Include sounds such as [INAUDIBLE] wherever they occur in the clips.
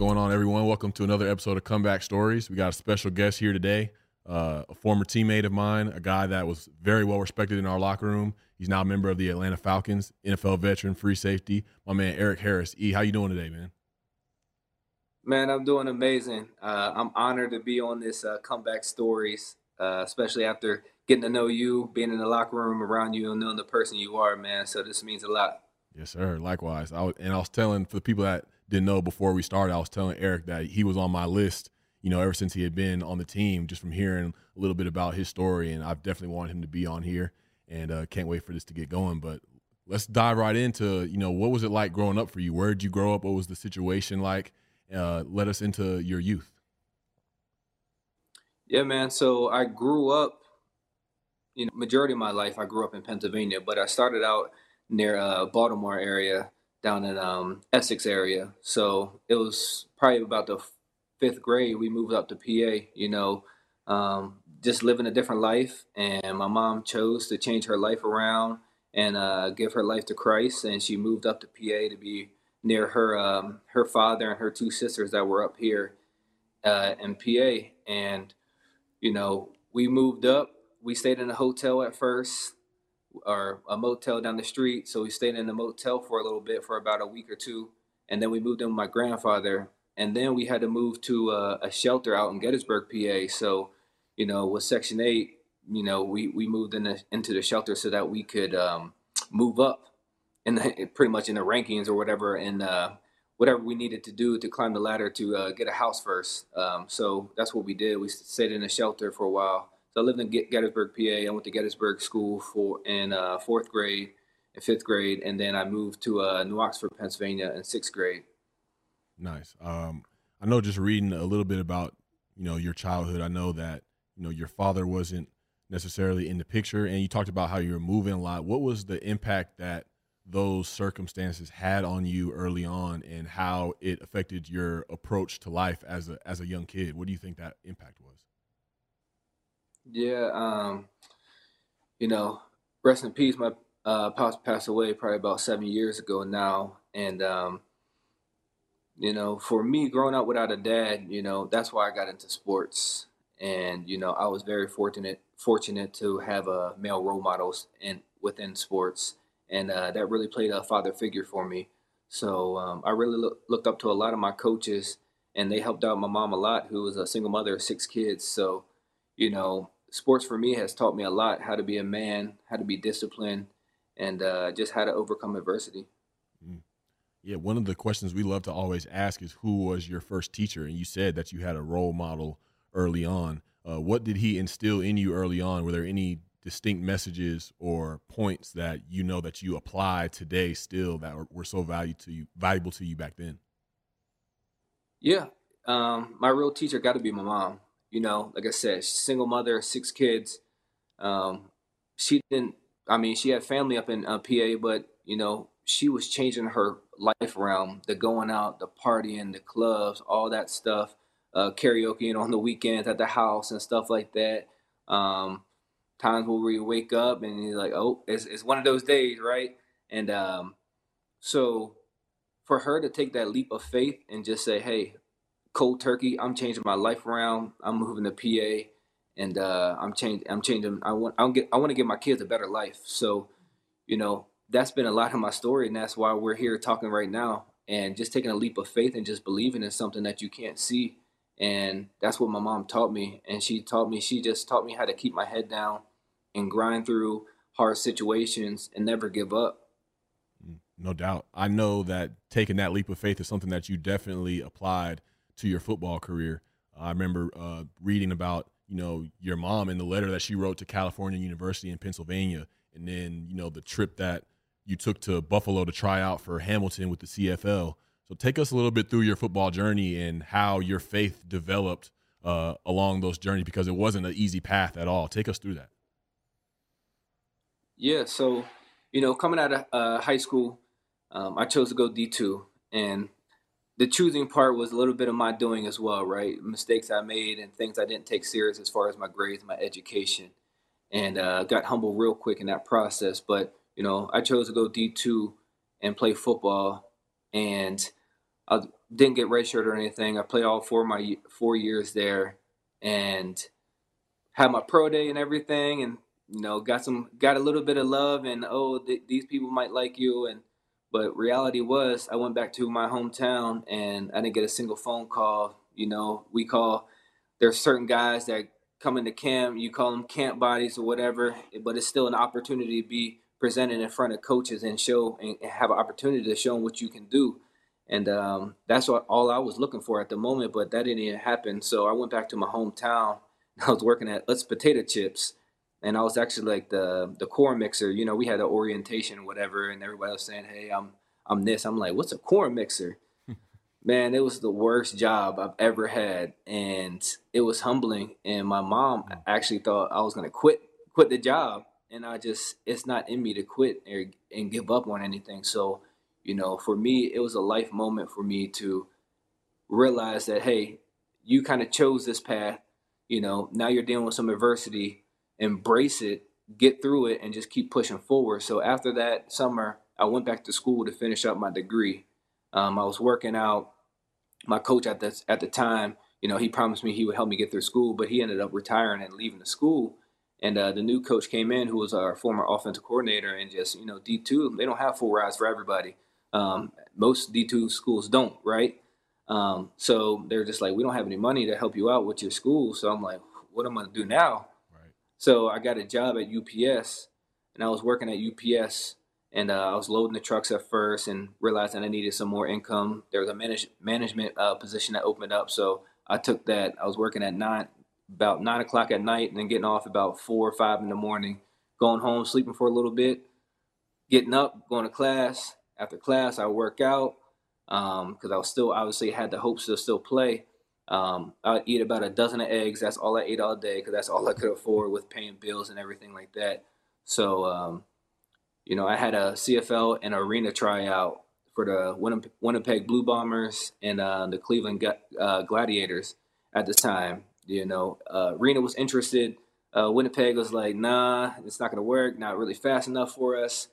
going on, everyone? Welcome to another episode of Comeback Stories. We got a special guest here today, uh, a former teammate of mine, a guy that was very well respected in our locker room. He's now a member of the Atlanta Falcons, NFL veteran, free safety. My man Eric Harris. E, how you doing today, man? Man, I'm doing amazing. Uh, I'm honored to be on this uh, Comeback Stories, uh, especially after getting to know you, being in the locker room around you, and knowing the person you are, man. So this means a lot. Yes, sir. Likewise. I was, and I was telling for the people that didn't know before we started, I was telling Eric that he was on my list, you know, ever since he had been on the team, just from hearing a little bit about his story. And I've definitely wanted him to be on here and uh, can't wait for this to get going. But let's dive right into, you know, what was it like growing up for you? Where did you grow up? What was the situation like? Uh, let us into your youth. Yeah, man. So I grew up, you know, majority of my life, I grew up in Pennsylvania, but I started out near uh, Baltimore area down in um, Essex area. So it was probably about the fifth grade we moved up to PA. You know, um, just living a different life, and my mom chose to change her life around and uh, give her life to Christ, and she moved up to PA to be near her um, her father and her two sisters that were up here uh, in PA. And you know, we moved up. We stayed in a hotel at first or a motel down the street. So we stayed in the motel for a little bit for about a week or two, and then we moved in with my grandfather, and then we had to move to a, a shelter out in Gettysburg, PA. So, you know, with Section Eight, you know, we we moved in the, into the shelter so that we could um, move up in the, [LAUGHS] pretty much in the rankings or whatever, and uh, whatever we needed to do to climb the ladder to uh, get a house first. Um, so that's what we did. We stayed in a shelter for a while so I lived in Gettysburg, PA. I went to Gettysburg School for in uh, fourth grade and fifth grade, and then I moved to uh, New Oxford, Pennsylvania, in sixth grade. Nice. Um, I know just reading a little bit about you know your childhood. I know that you know your father wasn't necessarily in the picture, and you talked about how you were moving a lot. What was the impact that those circumstances had on you early on, and how it affected your approach to life as a as a young kid? What do you think that impact was? Yeah, um, you know, rest in peace. My uh, pops passed away probably about seven years ago now, and um, you know, for me, growing up without a dad, you know, that's why I got into sports, and you know, I was very fortunate fortunate to have a uh, male role models in within sports, and uh, that really played a father figure for me. So um, I really look, looked up to a lot of my coaches, and they helped out my mom a lot, who was a single mother of six kids. So, you know, sports for me has taught me a lot how to be a man, how to be disciplined, and uh, just how to overcome adversity. Mm. Yeah, one of the questions we love to always ask is who was your first teacher? And you said that you had a role model early on. Uh, what did he instill in you early on? Were there any distinct messages or points that you know that you apply today still that were so valuable to you, valuable to you back then? Yeah, um, my real teacher got to be my mom. You know, like I said, single mother, six kids. Um, she didn't. I mean, she had family up in uh, PA, but you know, she was changing her life around. The going out, the partying, the clubs, all that stuff. Uh, karaoke on the weekends at the house and stuff like that. Um, times where you wake up and you're like, oh, it's, it's one of those days, right? And um, so for her to take that leap of faith and just say, hey, cold turkey. I'm changing my life around. I'm moving to PA, and uh, I'm changing. I'm changing. I want. I get. I want to give my kids a better life. So, you know, that's been a lot of my story, and that's why we're here talking right now. And just taking a leap of faith and just believing in something that you can't see. And that's what my mom taught me. And she taught me. She just taught me how to keep my head down and grind through hard situations and never give up. Mm, no doubt. I know that taking that leap of faith is something that you definitely applied to your football career. I remember uh, reading about you know your mom and the letter that she wrote to California University in Pennsylvania, and then you know the trip that you took to Buffalo to try out for Hamilton with the CFL. So take us a little bit through your football journey and how your faith developed uh, along those journeys because it wasn't an easy path at all. Take us through that. Yeah, so you know, coming out of uh, high school, um, I chose to go D two, and the choosing part was a little bit of my doing as well, right? Mistakes I made and things I didn't take serious as far as my grades, my education, and uh, got humble real quick in that process. But you know, I chose to go D two and play football, and I, didn't get redshirted or anything. I played all four my four years there, and had my pro day and everything, and you know got some got a little bit of love and oh th- these people might like you and but reality was I went back to my hometown and I didn't get a single phone call. You know, we call there's certain guys that come into camp, you call them camp bodies or whatever, but it's still an opportunity to be presented in front of coaches and show and have an opportunity to show them what you can do. And um, that's what all I was looking for at the moment, but that didn't even happen. So I went back to my hometown. [LAUGHS] I was working at Utz Potato Chips, and I was actually like the the corn mixer. You know, we had an orientation, whatever, and everybody was saying, "Hey, I'm I'm this." I'm like, "What's a corn mixer?" [LAUGHS] Man, it was the worst job I've ever had, and it was humbling. And my mom hmm. actually thought I was gonna quit quit the job, and I just it's not in me to quit or, and give up on anything. So you know, for me, it was a life moment for me to realize that, hey, you kind of chose this path. You know, now you're dealing with some adversity. Embrace it, get through it, and just keep pushing forward. So after that summer, I went back to school to finish up my degree. Um, I was working out. My coach at the at the time, you know, he promised me he would help me get through school, but he ended up retiring and leaving the school. And uh, the new coach came in, who was our former offensive coordinator, and just you know, D two, they don't have full rides for everybody. Um, most D2 schools don't, right? Um, so they're just like, we don't have any money to help you out with your school. So I'm like, what am I gonna do now? So I got a job at UPS, and I was working at UPS, and uh, I was loading the trucks at first, and realizing I needed some more income. There was a manage- management uh, position that opened up, so I took that. I was working at nine, about nine o'clock at night, and then getting off about four or five in the morning, going home, sleeping for a little bit, getting up, going to class, after class, I work out because um, I was still obviously had the hopes to still play. Um, I would eat about a dozen of eggs. That's all I ate all day because that's all I could afford with paying bills and everything like that. So, um, you know, I had a CFL and arena tryout for the Winnipeg Blue Bombers and uh, the Cleveland uh, Gladiators at the time. You know, uh, arena was interested. Uh, Winnipeg was like, nah, it's not going to work. Not really fast enough for us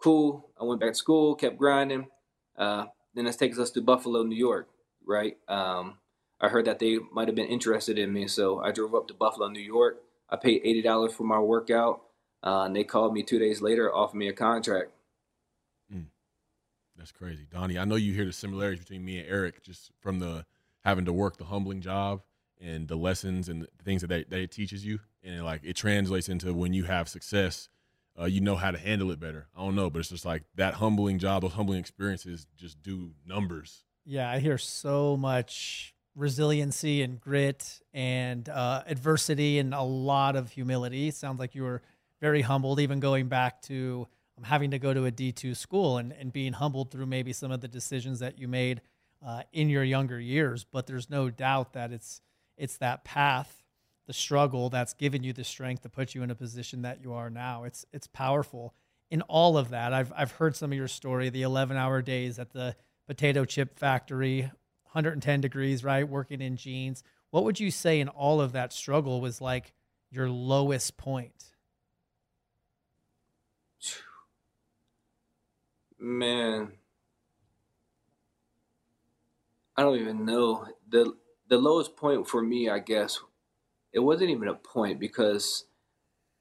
cool. I went back to school, kept grinding. Uh, then this takes us to Buffalo, New York, right? Um, I heard that they might have been interested in me, so I drove up to Buffalo, New York. I paid eighty dollars for my workout, uh, and they called me two days later, offered me a contract. Mm. That's crazy, Donnie. I know you hear the similarities between me and Eric, just from the having to work the humbling job and the lessons and the things that, they, that it teaches you, and like it translates into when you have success uh, you know how to handle it better. I don't know, but it's just like that humbling job, those humbling experiences just do numbers. Yeah, I hear so much resiliency and grit and uh, adversity and a lot of humility. Sounds like you were very humbled, even going back to um, having to go to a D2 school and, and being humbled through maybe some of the decisions that you made uh, in your younger years. But there's no doubt that it's it's that path the struggle that's given you the strength to put you in a position that you are now. It's it's powerful. In all of that, I've I've heard some of your story, the 11-hour days at the potato chip factory, 110 degrees, right, working in jeans. What would you say in all of that struggle was like your lowest point? Man, I don't even know. The the lowest point for me, I guess, it wasn't even a point because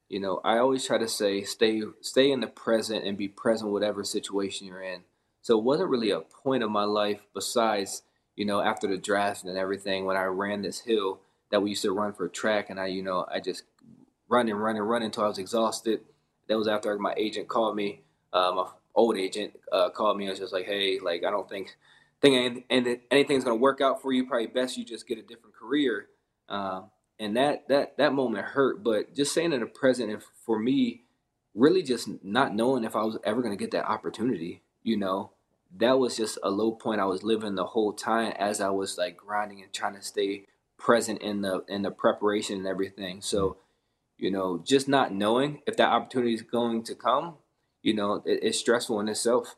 you know i always try to say stay stay in the present and be present whatever situation you're in so it wasn't really a point of my life besides you know after the draft and everything when i ran this hill that we used to run for track and i you know i just run and run and run until i was exhausted. That was after my agent called me uh, my old agent uh, called me and was just like hey like i don't think think anything's to work out for you. Probably best you just get a different career. Uh, and that that that moment hurt. But just saying in the present, for me, really just not knowing if I was ever to get that opportunity, you know, that was just a low point I was living the whole time as I was like grinding and trying to stay present in the in the preparation and everything. So, mm. you know, just not knowing if that opportunity is going to come, you know, it, it's stressful in itself.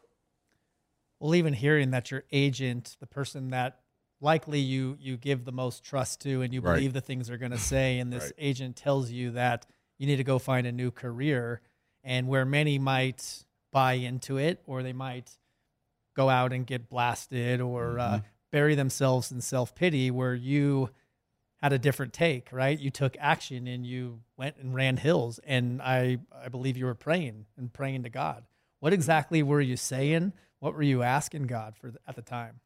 Well, even hearing that your agent, the person that likely you you give the most trust to and you believe right. the things they're going to say and this right. agent tells you that you need to go find a new career and where many might buy into it or they might go out and get blasted or uh, mm-hmm. uh, bury themselves in self pity, where you had a different take, right? You took action and you went and ran hills, and I I believe you were praying and praying to God. What exactly were you saying? What were you asking God for at the time?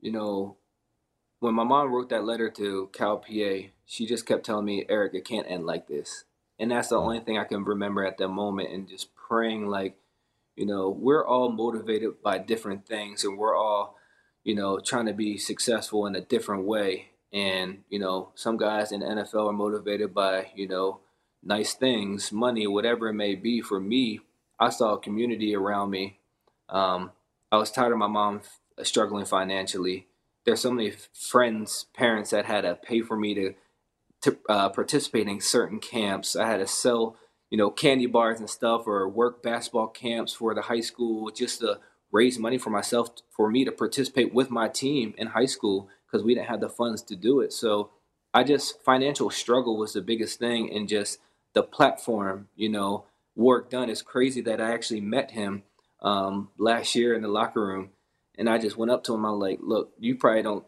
You know, when my mom wrote that letter to Cal PA, she just kept telling me, Eric, it can't end like this. And that's the only thing I can remember at that moment and just praying like, you know, we're all motivated by different things and we're all, you know, trying to be successful in a different way. And, you know, some guys in NFL are motivated by, you know, nice things, money, whatever it may be. For me, I saw a community around me. Um, I was tired of my mom struggling financially. There's so many friends, parents that had to pay for me to to uh, participate in certain camps. I had to sell, you know, candy bars and stuff, or work basketball camps for the high school just to raise money for myself for me to participate with my team in high school because we didn't have the funds to do it. So I just financial struggle was the biggest thing, and just the platform, you know, Warrick Dunn. It's crazy that I actually met him um, last year in the locker room, and I just went up to him. I'm like, "Look, you probably don't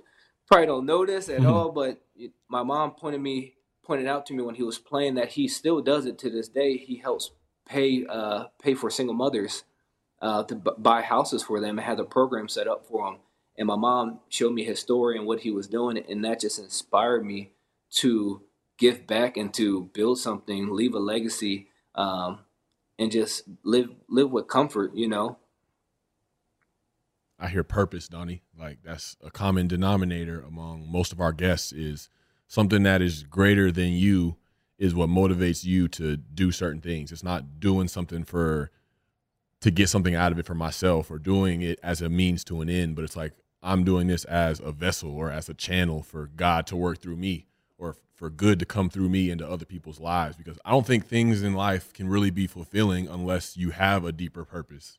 probably don't know this at mm-hmm. all, but my mom pointed me pointed out to me when he was playing that he still does it to this day. He helps pay uh, pay for single mothers uh, to b- buy houses for them and has a program set up for them. And my mom showed me his story and what he was doing, and that just inspired me to give back and to build something, leave a legacy, um, and just live live with comfort. You know. I hear purpose, Donnie. Like that's a common denominator among most of our guests is something that is greater than you is what motivates you to do certain things. It's not doing something for to get something out of it for myself or doing it as a means to an end, but it's like I'm doing this as a vessel or as a channel for God to work through me or for good to come through me into other people's lives because I don't think things in life can really be fulfilling unless you have a deeper purpose.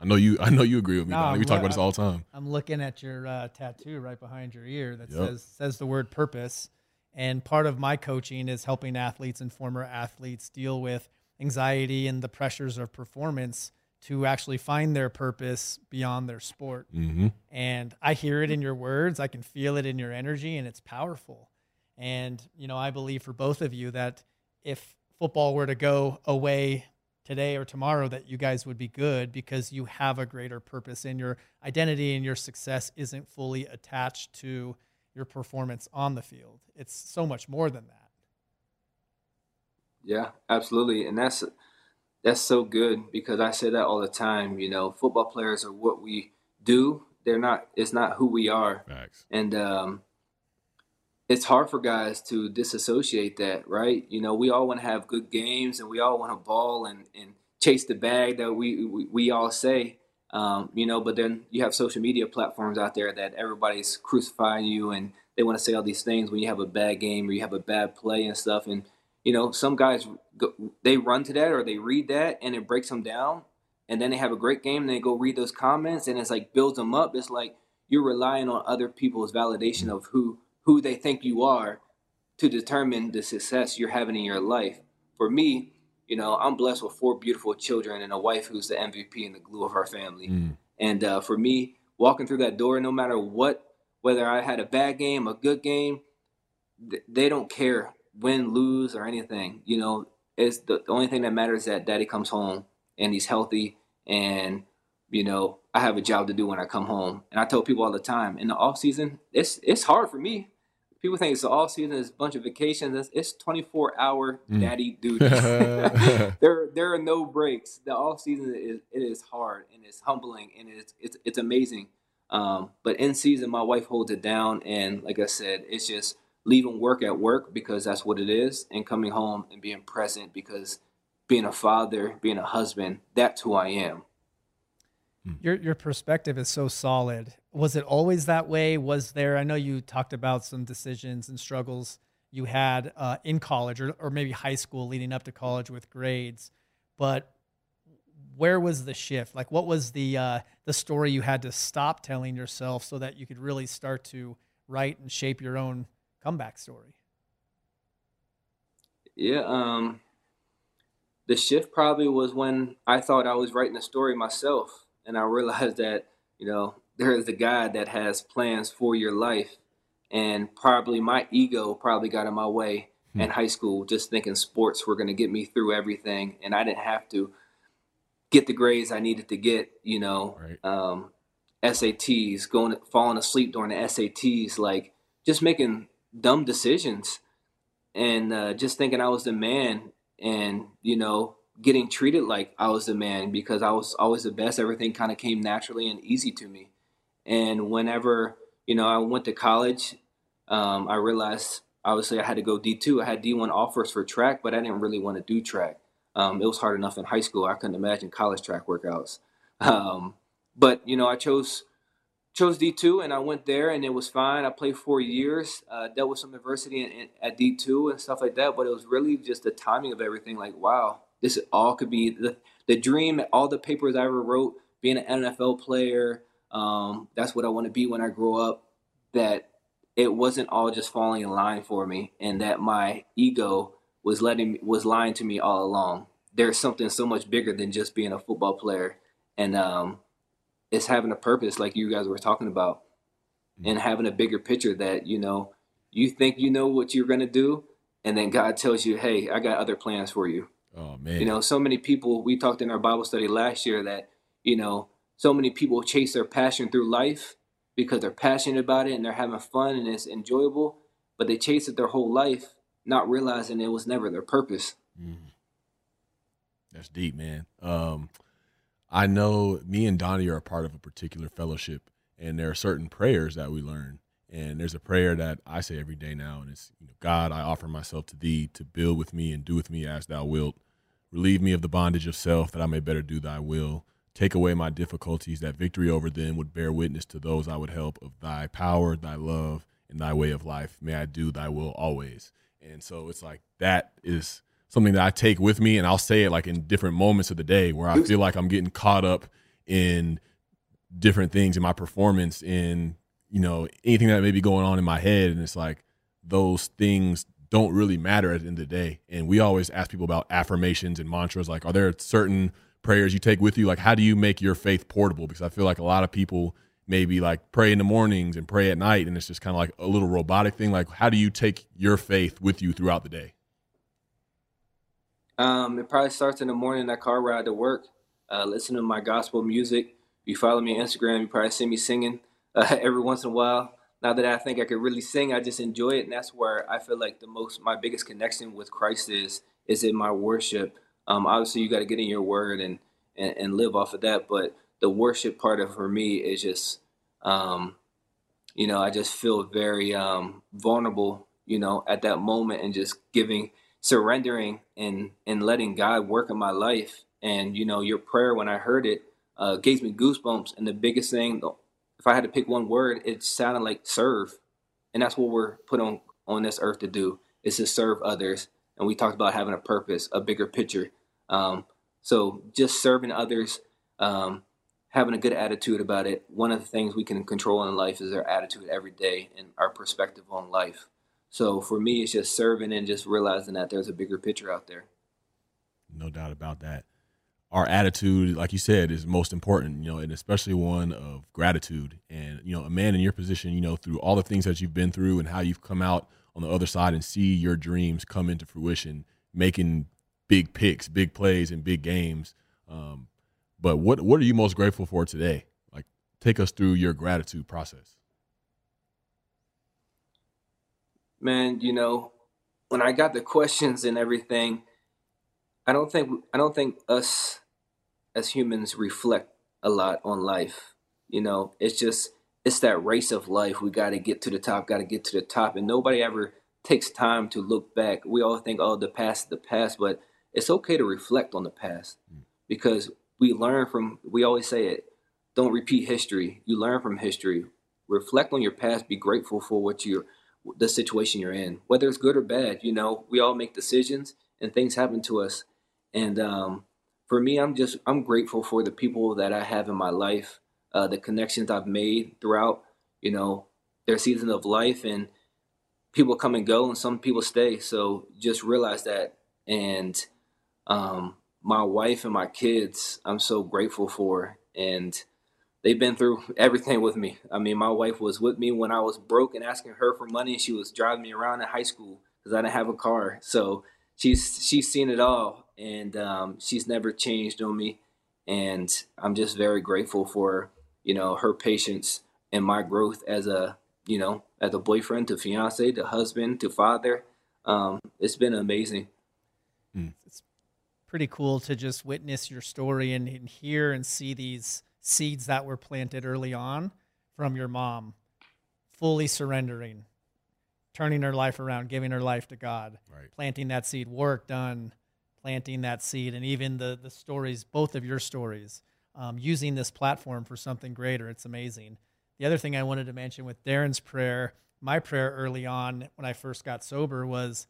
I know you. I know you agree with me. No, we talk about this all the time. I'm looking at your uh, tattoo right behind your ear that yep. says says the word purpose. And part of my coaching is helping athletes and former athletes deal with anxiety and the pressures of performance to actually find their purpose beyond their sport. Mm-hmm. And I hear it in your words. I can feel it in your energy, and it's powerful. And you know, I believe for both of you that if football were to go away today or tomorrow that you guys would be good because you have a greater purpose and your identity and your success isn't fully attached to your performance on the field. It's so much more than that. Yeah, absolutely. And that's that's so good because I say that all the time, you know, football players are what we do. They're not it's not who we are. Facts. And um it's hard for guys to disassociate that, right? You know, we all want to have good games and we all want to ball and, and chase the bag that we, we, we all say, um, you know, but then you have social media platforms out there that everybody's crucifying you and they want to say all these things when you have a bad game or you have a bad play and stuff. And, you know, some guys, go, they run to that or they read that and it breaks them down. And then they have a great game and they go read those comments and it's like builds them up. It's like you're relying on other people's validation of who who they think you are to determine the success you're having in your life. For me, you know, I'm blessed with four beautiful children and a wife who's the MVP and the glue of our family. Mm. And uh, for me, walking through that door, no matter what, whether I had a bad game, a good game, th- they don't care win, lose, or anything. You know, it's the, the only thing that matters is that daddy comes home and he's healthy and you know i have a job to do when i come home and i tell people all the time in the off season it's it's hard for me people think it's the off season, it's a bunch of vacations. It's, it's 24 hour mm. daddy [LAUGHS] duty. [LAUGHS] there there are no breaks. The off season is it is hard and it's humbling and it's it's it's amazing. Um, but in season, my wife holds it down, and like I said, it's just leaving work at work because that's what it is, and coming home and being present because being a father, being a husband, that's who I am. Hmm. Your your perspective is so solid. Was it always that way? Was there? I know you talked about some decisions and struggles you had uh, in college or, or maybe high school leading up to college with grades, but where was the shift? Like, what was the uh, the story you had to stop telling yourself so that you could really start to write and shape your own comeback story? Yeah, um, the shift probably was when I thought I was writing a story myself and I realized that you know there is a God that has plans for your life. And probably my ego probably got in my way hmm. in high school, just thinking sports were going to get me through everything. And I didn't have to get the grades I needed to get, you know, right. um, SATs, going, falling asleep during the SATs, like just making dumb decisions and uh, just thinking I was the man and, you know, getting treated like I was the man because I was always the best. Everything kind of came naturally and easy to me. And whenever, you know, I went to college, um, I realized obviously I had to go D2. I had D1 offers for track, but I didn't really want to do track. Um, it was hard enough in high school. I couldn't imagine college track workouts. [LAUGHS] Um, but, you know, I chose chose D2 and I went there and it was fine. I played four years, uh, dealt with some adversity in, in, at D2 and stuff like that. But it was really just the timing of everything. Like, wow, this all could be the, the dream, all the papers I ever wrote, being an NFL player. Um, that's what I want to be when I grow up. That it wasn't all just falling in line for me, and that my ego was letting was lying to me all along. There's something so much bigger than just being a football player, and um, it's having a purpose, like you guys were talking about, mm-hmm. and having a bigger picture that you know you think you know what you're gonna do, and then God tells you, "Hey, I got other plans for you." Oh man, you know, so many people. We talked in our Bible study last year that you know, so many people chase their passion through life because they're passionate about it and they're having fun and it's enjoyable, but they chase it their whole life, not realizing it was never their purpose. Mm. That's deep, man. Um, I know me and Donnie are a part of a particular fellowship, and there are certain prayers that we learn. And there's a prayer that I say every day now, and it's, you know, God, I offer myself to thee to build with me and do with me as thou wilt. Relieve me of the bondage of self that I may better do thy will. Take away my difficulties, that victory over them would bear witness to those I would help of thy power, thy love, and thy way of life. May I do thy will always. And so it's like that is something that I take with me, and I'll say it like in different moments of the day where I feel like I'm getting caught up in different things in my performance, in you know anything that may be going on in my head, and it's like those things don't really matter at the end of the day. And we always ask people about affirmations and mantras. Like, are there certain prayers you take with you? Like, how do you make your faith portable? Because I feel like a lot of people maybe like pray in the mornings and pray at night, and it's just kind of like a little robotic thing. Like, how do you take your faith with you throughout the day? Um, it probably starts in the morning that car ride to work. Uh, listen to my gospel music. If you follow me on Instagram, you probably see me singing uh, [LAUGHS] every once in a while. Now that I think I could really sing, I just enjoy it, and that's where I feel like the most my biggest connection with Christ is is in my worship. Um, obviously, you got to get in your word and, and, and live off of that, but the worship part of for me is just, um, you know, I just feel very um, vulnerable, you know, at that moment, and just giving surrendering and and letting God work in my life. And you know, your prayer when I heard it uh, gave me goosebumps. And the biggest thing, if I had to pick one word, it sounded like serve. And that's what we're put on on this earth to do is to serve others. And we talked about having a purpose, a bigger picture. Um, so just serving others, um, having a good attitude about it. One of the things we can control in life is our attitude every day and our perspective on life. So for me, it's just serving and just realizing that there's a bigger picture out there. No doubt about that. Our attitude, like you said, is most important, you know, and especially one of gratitude. And, you know, a man in your position, you know, through all the things that you've been through and how you've come out on the other side and see your dreams come into fruition, making big picks, big plays, and big games. Um, but what what are you most grateful for today? Like, take us through your gratitude process. man, you know, when I got the questions and everything, I don't think I don't think us as humans reflect a lot on life. You know, it's just it's that race of life. We got to get to the top, got to get to the top, and nobody ever takes time to look back. We all think, oh, the past, is the past, but it's okay to reflect on the past mm. because we learn from. We always say it. Don't repeat history. You learn from history. Reflect on your past. Be grateful for what you're the situation you're in, whether it's good or bad. You know, we all make decisions and things happen to us. And um, for me, I'm just I'm grateful for the people that I have in my life, uh, the connections I've made throughout. You know, their season of life, and people come and go, and some people stay. So just realize that. And um, my wife and my kids, I'm so grateful for. And they've been through [LAUGHS] everything with me. I mean, my wife was with me when I was broke and asking her for money. And she was driving me around in high school because I didn't have a car. So she's she's seen it all, and um, she's never changed on me. And I'm just very grateful for you know her patience and my growth as a you know as a boyfriend to fiance to husband to father. Um, it's been amazing. Mm. It's pretty cool to just witness your story and, and hear and see these seeds that were planted early on from your mom, fully surrendering, turning her life around, giving her life to God, right. planting that seed, Warrick Dunn, planting that seed, and even the the stories, both of your stories, um, using this platform for something greater. It's amazing. The other thing I wanted to mention with Darren's prayer, my prayer early on when I first got sober was,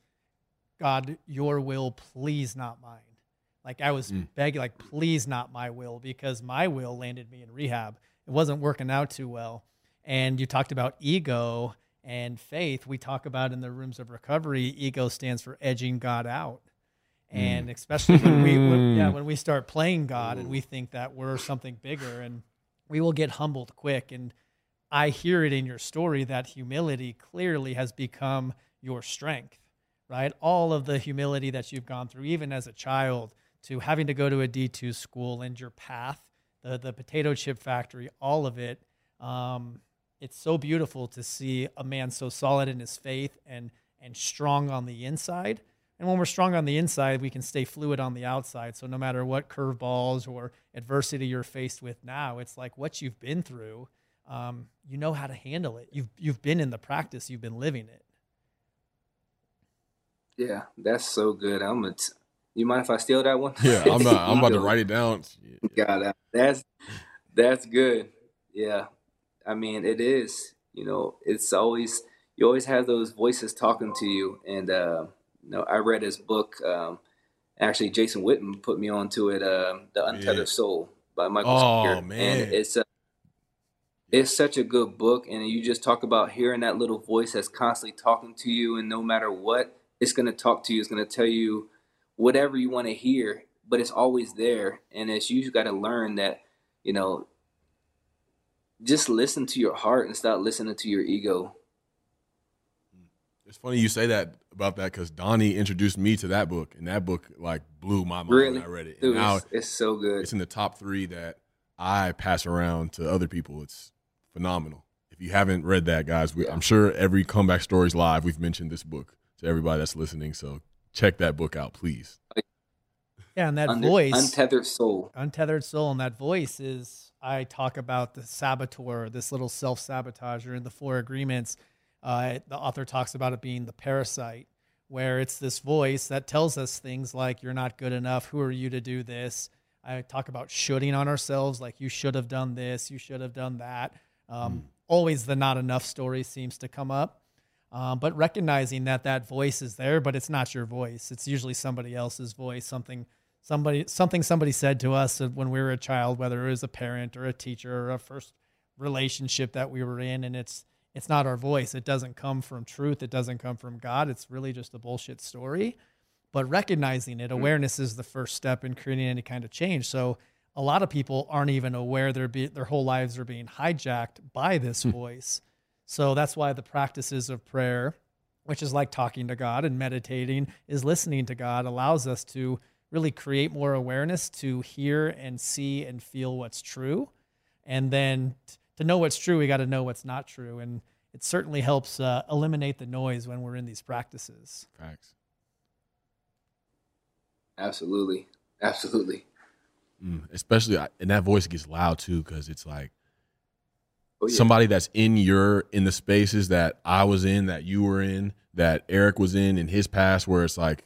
God, your will, please not mine. Like I was mm. begging, like, please not my will, because my will landed me in rehab. It wasn't working out too well. And you talked about ego and faith. We talk about in the rooms of recovery, ego stands for edging God out. And especially when we, when, yeah, when we start playing God and we think that we're something bigger, and we will get humbled quick. And I hear it in your story that humility clearly has become your strength, right? All of the humility that you've gone through, even as a child, to having to go to a D2 school and your path, the, the potato chip factory, all of it. Um, it's so beautiful to see a man so solid in his faith and, and strong on the inside. And when we're strong on the inside, we can stay fluid on the outside. So no matter what curveballs or adversity you're faced with now, it's like what you've been through, um, you know how to handle it. You've you've been in the practice, you've been living it. Yeah, that's so good. I'm a t- you mind if I steal that one? Yeah, I'm not, I'm about to [LAUGHS] write it down. Got that. That's that's good. Yeah, I mean it is. You know, it's always you always have those voices talking to you, and uh, you know, I read his book. Um, actually, Jason Witten put me onto it. Uh, the Untethered yeah. Soul by Michael. Oh Spear. man, and it's a it's such a good book, and you just talk about hearing that little voice that's constantly talking to you, and no matter what, it's going to talk to you. It's going to tell you whatever you want to hear, but it's always there. And it's you got to learn that, you know, just listen to your heart and stop listening to your ego. It's funny you say that about that because Donnie introduced me to that book, and that book like blew my mind really? when I read it. Dude, now it's, it's so good. It's in the top three that I pass around to other people. It's phenomenal. If you haven't read that, guys, we, yeah. I'm sure every comeback stories live we've mentioned this book to everybody that's listening. So check that book out, please. Yeah, and that Under, voice, untethered soul, untethered soul, and that voice is. I talk about the saboteur, this little self sabotager in the Four Agreements. Uh, the author talks about it being the parasite, where it's this voice that tells us things like "You're not good enough. Who are you to do this?" I talk about shooting on ourselves, like "You should have done this. You should have done that." Um, mm. Always the not enough story seems to come up. Um, but recognizing that that voice is there, but it's not your voice. It's usually somebody else's voice, something somebody something somebody said to us when we were a child, whether it was a parent or a teacher or a first relationship that we were in, and it's it's not our voice. It doesn't come from truth. It doesn't come from God. It's really just a bullshit story. But recognizing it, awareness is the first step in creating any kind of change. So a lot of people aren't even aware their be, their whole lives are being hijacked by this hmm. voice. So that's why the practices of prayer, which is like talking to God and meditating, is listening to God, allows us to really create more awareness to hear and see and feel what's true. And then to know what's true, we got to know what's not true. And it certainly helps uh, eliminate the noise when we're in these practices. Facts. Absolutely. Absolutely. Mm, especially, and that voice gets loud too, because it's like, oh, yeah. somebody that's in your in the spaces that I was in, that you were in, that Eric was in in his past, where it's like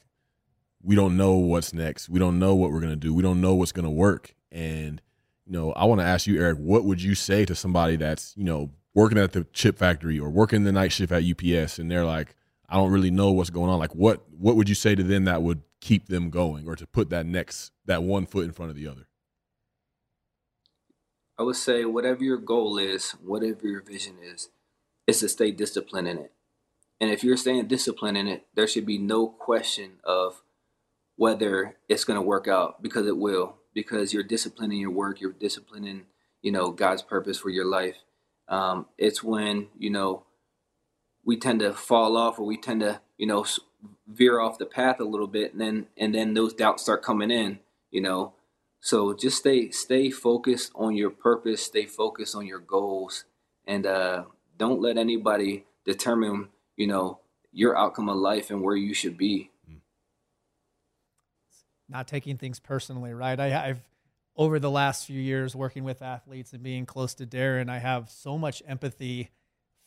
we don't know what's next, we don't know what we're gonna do, we don't know what's gonna work, and you know, I want to ask you, Eric, what would you say to somebody that's you know working at the chip factory or working the night shift at UPS, and they're like, I don't really know what's going on. Like, what what would you say to them that would keep them going, or to put that next that one foot in front of the other? I would say whatever your goal is, whatever your vision is, is to stay disciplined in it. And if you're staying disciplined in it, there should be no question of whether it's going to work out because it will. Because you're disciplining your work, you're disciplining you know God's purpose for your life. Um, it's when you know we tend to fall off or we tend to you know veer off the path a little bit, and then and then those doubts start coming in. You know, so just stay stay focused on your purpose, stay focused on your goals, and uh, don't let anybody determine you know your outcome of life and where you should be. Not taking things personally, right? I, I've over the last few years working with athletes and being close to Darren, I have so much empathy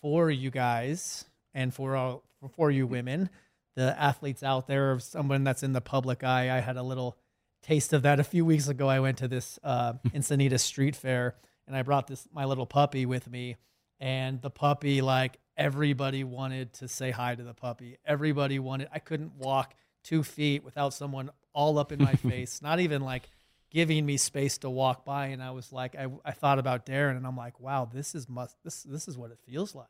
for you guys and for all for you women, the athletes out there, someone that's in the public eye. I had a little taste of that a few weeks ago. I went to this uh, [LAUGHS] Encinitas street fair and I brought this my little puppy with me, and the puppy like everybody wanted to say hi to the puppy. Everybody wanted. I couldn't walk two feet without someone all up in my [LAUGHS] face. Not even like giving me space to walk by. And I was like, I, I thought about Darren, and I'm like, wow, this is must this this is what it feels like.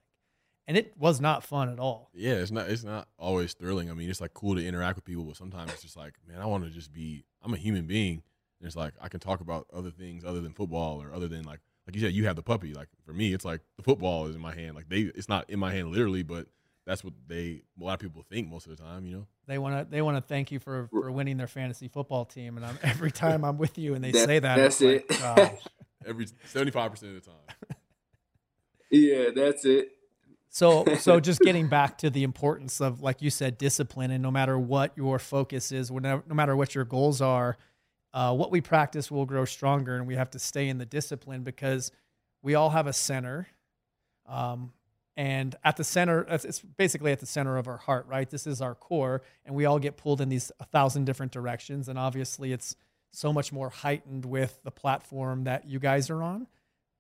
And it was not fun at all. Yeah, it's not. It's not always thrilling. I mean, it's like cool to interact with people, but sometimes it's just like, man, I want to just be. I'm a human being, and it's like I can talk about other things other than football or other than like like you said, you have the puppy. Like for me, it's like the football is in my hand. Like they, it's not in my hand literally, but that's what they a lot of people think most of the time. You know, they want to they want to thank you for for winning their fantasy football team, and I'm [LAUGHS] every time I'm with you and they that, say that, that's it. Like, [LAUGHS] every seventy five percent of the time. Yeah, that's it. So, [LAUGHS] so just getting back to the importance of, like you said, discipline, and no matter what your focus is, no matter what your goals are, uh, what we practice will grow stronger, and we have to stay in the discipline because we all have a center. Um, and at the center, it's basically at the center of our heart, right? This is our core, and we all get pulled in these a thousand different directions. And obviously, it's so much more heightened with the platform that you guys are on.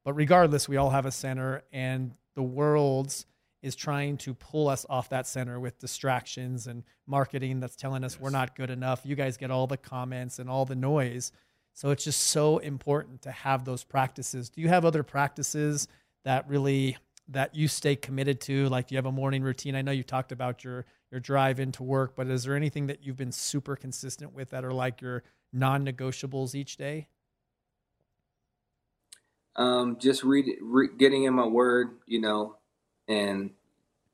But regardless, we all have a center, and the world's is trying to pull us off that center with distractions and marketing that's telling us yes. we're not good enough. You guys get all the comments and all the noise. So it's just so important to have those practices. Do you have other practices that really that you stay committed to? Like do you have a morning routine? I know you talked about your your drive into work, but is there anything that you've been super consistent with that are like your non-negotiables each day? Um, just read, re- getting in my word, you know, and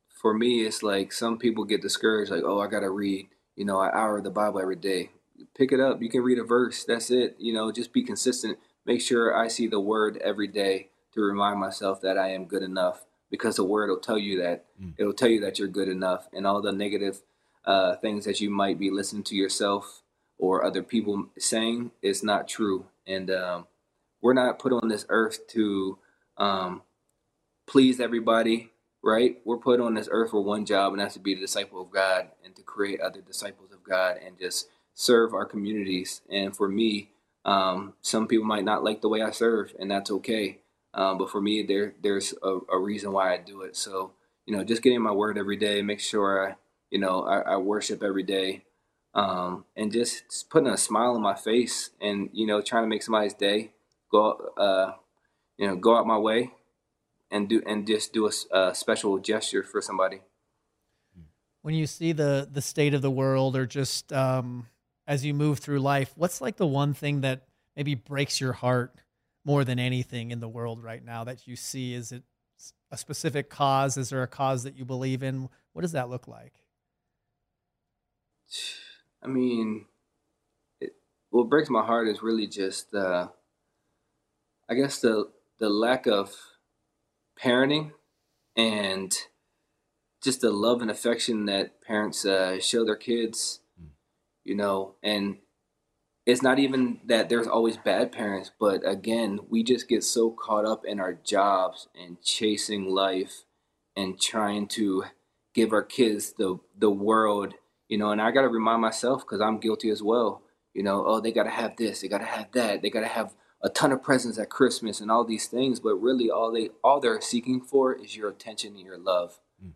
for me, it's like some people get discouraged, like, oh, I got to read, you know, an hour of the Bible every day. Pick it up. You can read a verse. That's it. You know, just be consistent. Make sure I see the word every day to remind myself that I am good enough because the word will tell you that. Mm. It'll tell you that you're good enough. And all the negative uh, things that you might be listening to yourself or other people saying is not true. And um, we're not put on this earth to um, please everybody right? We're put on this earth for one job, and that's to be the disciple of God and to create other disciples of God and just serve our communities. And for me, um, some people might not like the way I serve, and that's okay. Um, but for me, there there's a, a, reason why I do it. So you know, just getting my word every day, make sure I you know I, I worship every day, um, and just, just, putting a smile on my face, and you know, trying to make somebody's day. Go uh, you know, go out my way and do and just do a, a special gesture for somebody. When you see the the state of the world, or just um, as you move through life, what's like the one thing that maybe breaks your heart more than anything in the world right now that you see? Is it a specific cause? Is there a cause that you believe in? What does that look like? [SIGHS] I mean, it, what breaks my heart is really just, uh, I guess the the lack of parenting and just the love and affection that parents uh, show their kids, mm. you know, and it's not even that there's always bad parents, but again, we just get so caught up in our jobs and chasing life and trying to give our kids the the world, you know, and I got to remind myself cuz I'm guilty as well. You know, oh, they got to have this, they got to have that, they got to have a ton of presents at Christmas and all these things, but really all they all they're seeking for is your attention and your love. Mm.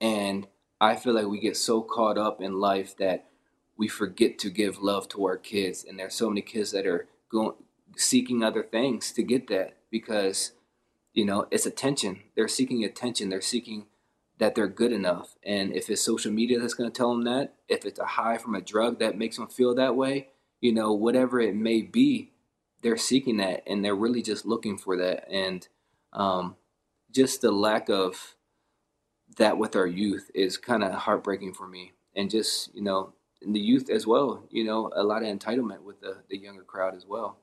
And I feel like we get so caught up in life that we forget to give love to our kids. And there's so many kids that are going seeking other things to get that because you know it's attention. They're seeking attention. They're seeking that they're good enough. And if it's social media that's going to tell them that, if it's a high from a drug that makes them feel that way, you know, whatever it may be, they're seeking that and they're really just looking for that and um, just the lack of that with our youth is kind of heartbreaking for me and just you know the youth as well you know a lot of entitlement with the, the younger crowd as well.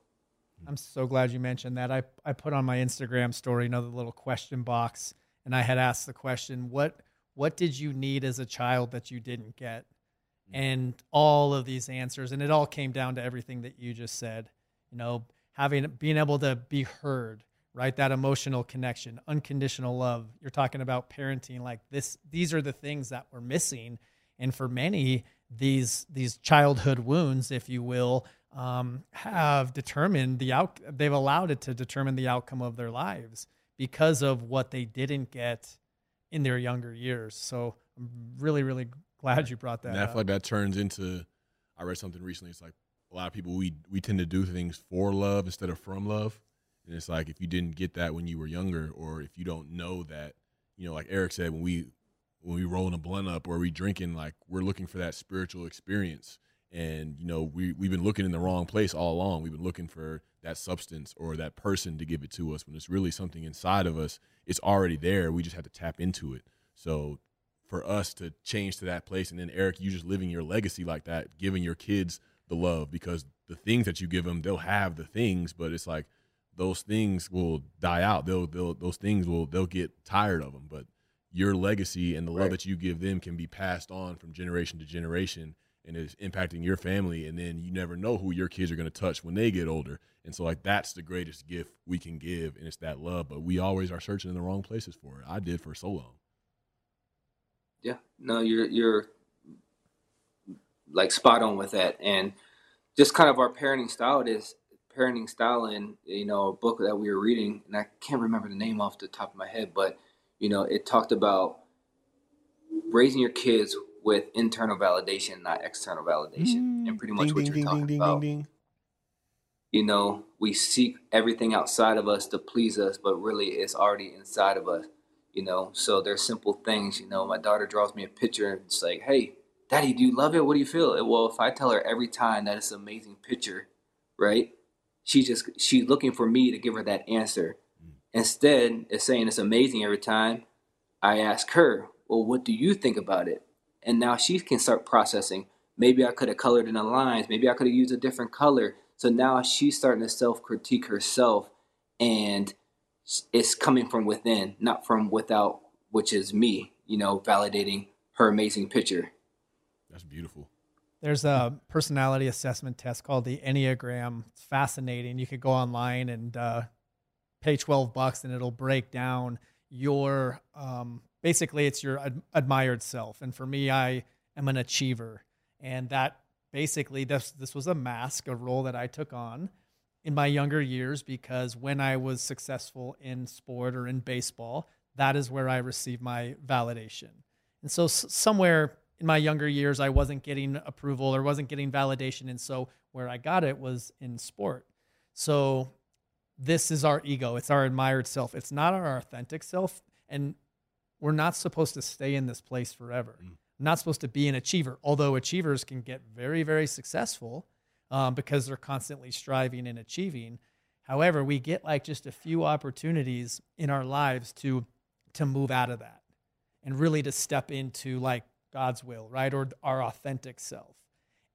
I'm so glad you mentioned that. I, I put on my instagram story another little question box and i had asked the question what what did you need as a child that you didn't get? Mm. and all of these answers and it all came down to everything that you just said you know having being able to be heard right? That emotional connection unconditional love. You're talking about parenting like this these are the things that we're missing. And for many these these childhood wounds if you will um, have determined the out they've allowed it to determine the outcome of their lives because of what they didn't get in their younger years so i'm really really glad you brought that up. and I feel like that turns into i read something recently it's like a lot of people we we tend to do things for love instead of from love and it's like if you didn't get that when you were younger or if you don't know that you know like eric said when we when we rolling a blunt up or we drinking, like we're looking for that spiritual experience. And you know, we we've been looking in the wrong place all along. We've been looking for that substance or that person to give it to us when it's really something inside of us. It's already there. We just have to tap into it. So for us to change to that place, and then Eric, you just living your legacy like that, giving your kids the love because the things that you give them, they'll have the things, but it's like those things will die out. They'll, they'll those things will they'll get tired of them. But your legacy and the love right. that you give them can be passed on from generation to generation and is impacting your family. And then you never know who your kids are going to touch when they get older. And so like that's the greatest gift we can give and it's that love. But we always are searching in the wrong places for it. I did for so long. Yeah. No you're you're like spot on with that. And just kind of our parenting style is parenting style and you know a book that we were reading and i can't remember the name off the top of my head but you know, it talked about raising your kids with internal validation, not external validation, mm, and pretty much ding, what ding, you're ding, talking about. You know, we seek everything outside of us to please us, but really it's already inside of us. You know, so there's simple things. You know, my daughter draws me a picture and it's like, "Hey, Daddy, do you love it? What do you feel?" Well, if I tell her every time that it's an amazing picture, right? She just she's looking for me to give her that answer Instead of saying it's amazing every time, I ask her, well, what do you think about it? And now she can start processing. Maybe I could have colored in the lines. Maybe I could have used a different color. So now she's starting to self critique herself and it's coming from within, not from without, which is me, you know, validating her amazing picture. That's beautiful. There's a personality assessment test called the Enneagram. It's fascinating. You could go online and uh, pay 12 bucks and it'll break down your um, basically it's your ad- admired self. And for me i am an achiever. And that basically this this was a mask a role that i took on in my younger years because when i was successful in sport or in baseball that is where i received my validation. And so s- somewhere in my younger years i wasn't getting approval or wasn't getting validation. And so where i got it was in sport. So this is our ego. It's our admired self. It's not our authentic self. And we're not supposed to stay in this place forever. Mm. not supposed to be an achiever, although achievers can get very, very successful um, because they're constantly striving and achieving. However, we get like just a few opportunities in our lives to to move out of that and really to step into like God's will, right? Or our authentic self.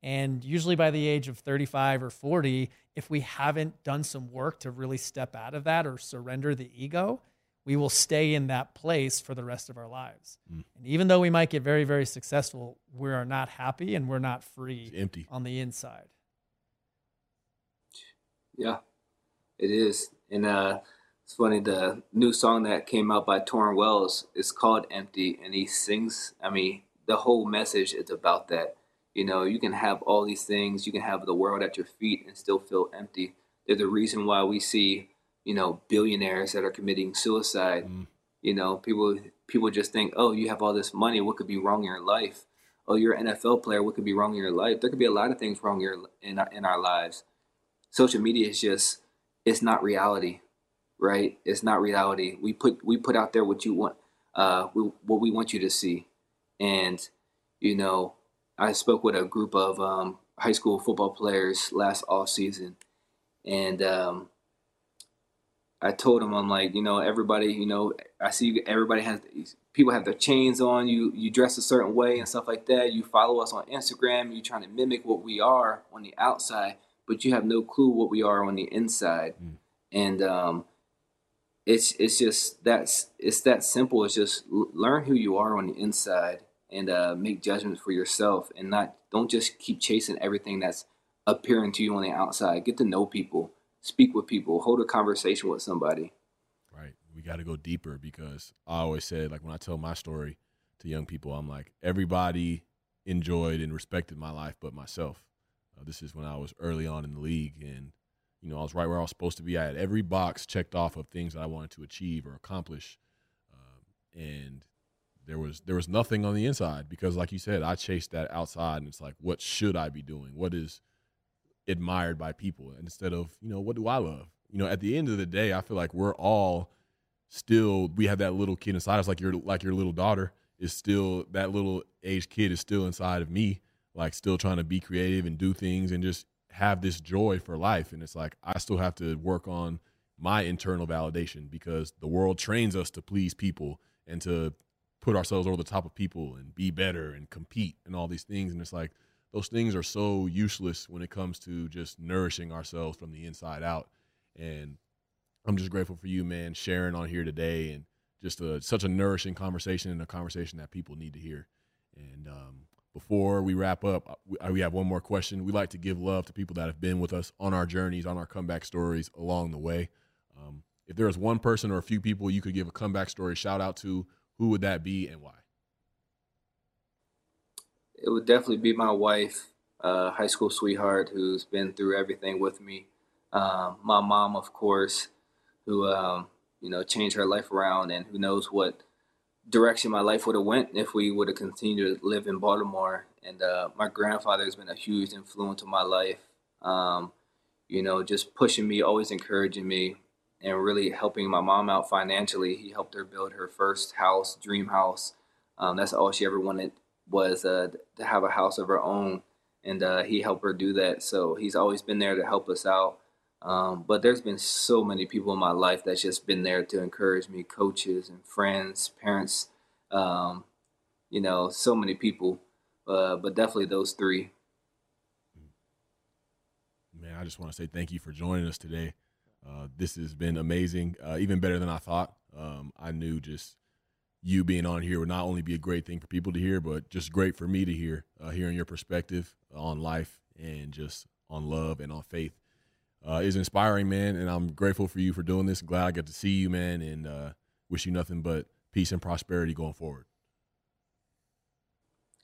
And usually by the age of 35 or 40, if we haven't done some work to really step out of that or surrender the ego, we will stay in that place for the rest of our lives. Mm. And even though we might get very, very successful, we are not happy and we're not free it's empty on the inside. Yeah, it is. And uh, it's funny, the new song that came out by Tauren Wells is called Empty, and he sings, I mean, the whole message is about that you know, you can have all these things, you can have the world at your feet and still feel empty. They're the reason why we see, you know, billionaires that are committing suicide. Mm. You know, people people just think, oh, you have all this money, what could be wrong in your life? Oh, you're an NFL player, what could be wrong in your life? There could be a lot of things wrong in our, in our lives. Social media is just, it's not reality, right? It's not reality. We put we put out there what you want, uh, we, what we want you to see, and you know I spoke with a group of um, high school football players last off season, and um, I told them, I'm like, you know, everybody, you know, I see everybody has people have their chains on. You you dress a certain way and stuff like that. You follow us on Instagram. You're trying to mimic what we are on the outside, but you have no clue what we are on the inside. Mm. And um, it's it's just that's it's that simple. It's just learn who you are on the inside and uh, make judgments for yourself, and not don't just keep chasing everything that's appearing to you on the outside. Get to know people, speak with people, hold a conversation with somebody. Right. We got to go deeper because I always said, like when I tell my story to young people, I'm like, everybody enjoyed and respected my life but myself. Uh, this is when I was early on in the league, and you know I was right where I was supposed to be. I had every box checked off of things that I wanted to achieve or accomplish, uh, and there was there was nothing on the inside because, like you said, I chased that outside, and it's like, what should I be doing? What is admired by people instead of you know what do I love? You know, at the end of the day, I feel like we're all still we have that little kid inside us, like your like your little daughter is still that little age kid is still inside of me, like still trying to be creative and do things and just have this joy for life. And it's like I still have to work on my internal validation because the world trains us to please people and to put ourselves over the top of people and be better and compete and all these things. And it's like those things are so useless when it comes to just nourishing ourselves from the inside out. And I'm just grateful for you, man, sharing on here today and just a, such a nourishing conversation and a conversation that people need to hear. And um, before we wrap up, uh, we, uh, have one more question. We like to give love to people that have been with us on our journeys, on our comeback stories along the way. Um, if there was one person or a few people you could give a comeback story shout out to, who would that be and why? It would definitely be my wife, uh, high school sweetheart, who's been through everything with me. Um, my mom, of course, who um, you know changed her life around, and who knows what direction my life would have went if we would have continued to live in Baltimore. And uh, my grandfather has been a huge influence in my life. Um, you know, just pushing me, always encouraging me, and really helping my mom out financially. He helped her build her first house, dream house. Um, that's all she ever wanted was uh, to have a house of her own, and uh, he helped her do that. So he's always been there to help us out. Um, but there's been so many people in my life that's just been there to encourage me, coaches and friends, parents, um, you know, so many people. Uh, but definitely those three. Man, I just want to say thank you for joining us today. Uh, this has been amazing, uh, even better than I thought. Um, I knew just you being on here would not only be a great thing for people to hear, but just great for me to hear, uh, hearing your perspective on life and just on love and on faith uh, is inspiring, man. And I'm grateful for you for doing this. Glad I got to see you, man, and uh, wish you nothing but peace and prosperity going forward.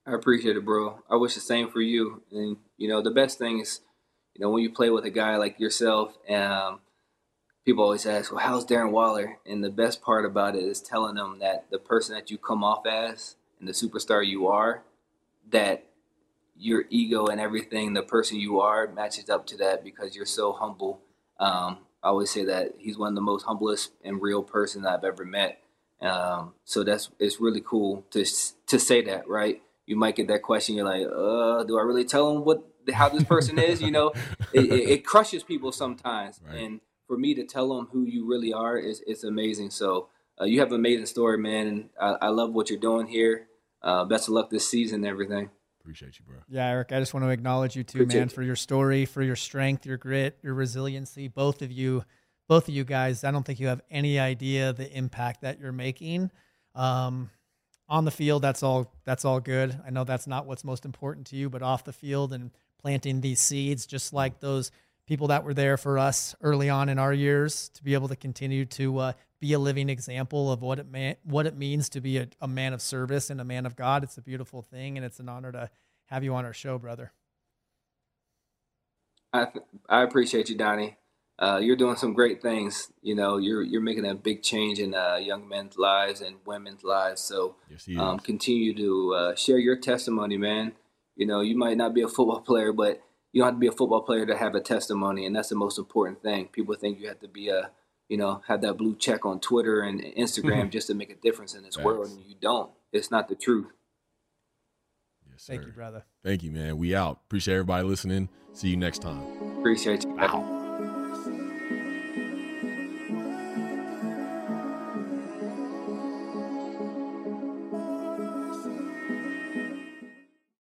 I appreciate it, bro. I wish the same for you. And you know, the best thing is, you know, when you play with a guy like yourself, um, people always ask, "Well, how's Darren Waller?" And the best part about it is telling them that the person that you come off as and the superstar you are, that your ego and everything, the person you are, matches up to that because you're so humble. Um, I always say that he's one of the most humblest and real person I've ever met. Um, so that's it's really cool to to say that, right? You might get that question. You're like, uh, do I really tell him what how this person is? You know, [LAUGHS] it, it, it, crushes people sometimes. Right. And for me to tell them who you really are is it's amazing. So uh, you have an amazing story, man, and I, I love what you're doing here. Uh, best of luck this season and everything. Appreciate you, bro. Yeah, Eric, I just want to acknowledge you too, Appreciate man, for your story, for your strength, your grit, your resiliency. Both of you, both of you guys, I don't think you have any idea the impact that you're making. Um, on the field, that's all that's all good. I know that's not what's most important to you, but off the field and planting these seeds, just like those people that were there for us early on in our years, to be able to continue to uh, be a living example of what it man, what it means to be a, a, man of service and a man of God. It's a beautiful thing, and it's an honor to have you on our show, brother. I I appreciate you, Donnie. Uh, you're doing some great things. You know, you're you're making a big change in uh, young men's lives and women's lives. So yes, um, continue to uh, share your testimony, man. You know, you might not be a football [LAUGHS] player, but you don't have to be a football player to have a testimony, and that's the most important thing. People think you have to be a you know, have that blue check on Twitter and Instagram mm-hmm. just to make a difference in this world. And you don't. It's not the truth. Yes, sir. Thank you, brother. Thank you, man. We out. Appreciate everybody listening. See you next time. Appreciate you. Wow.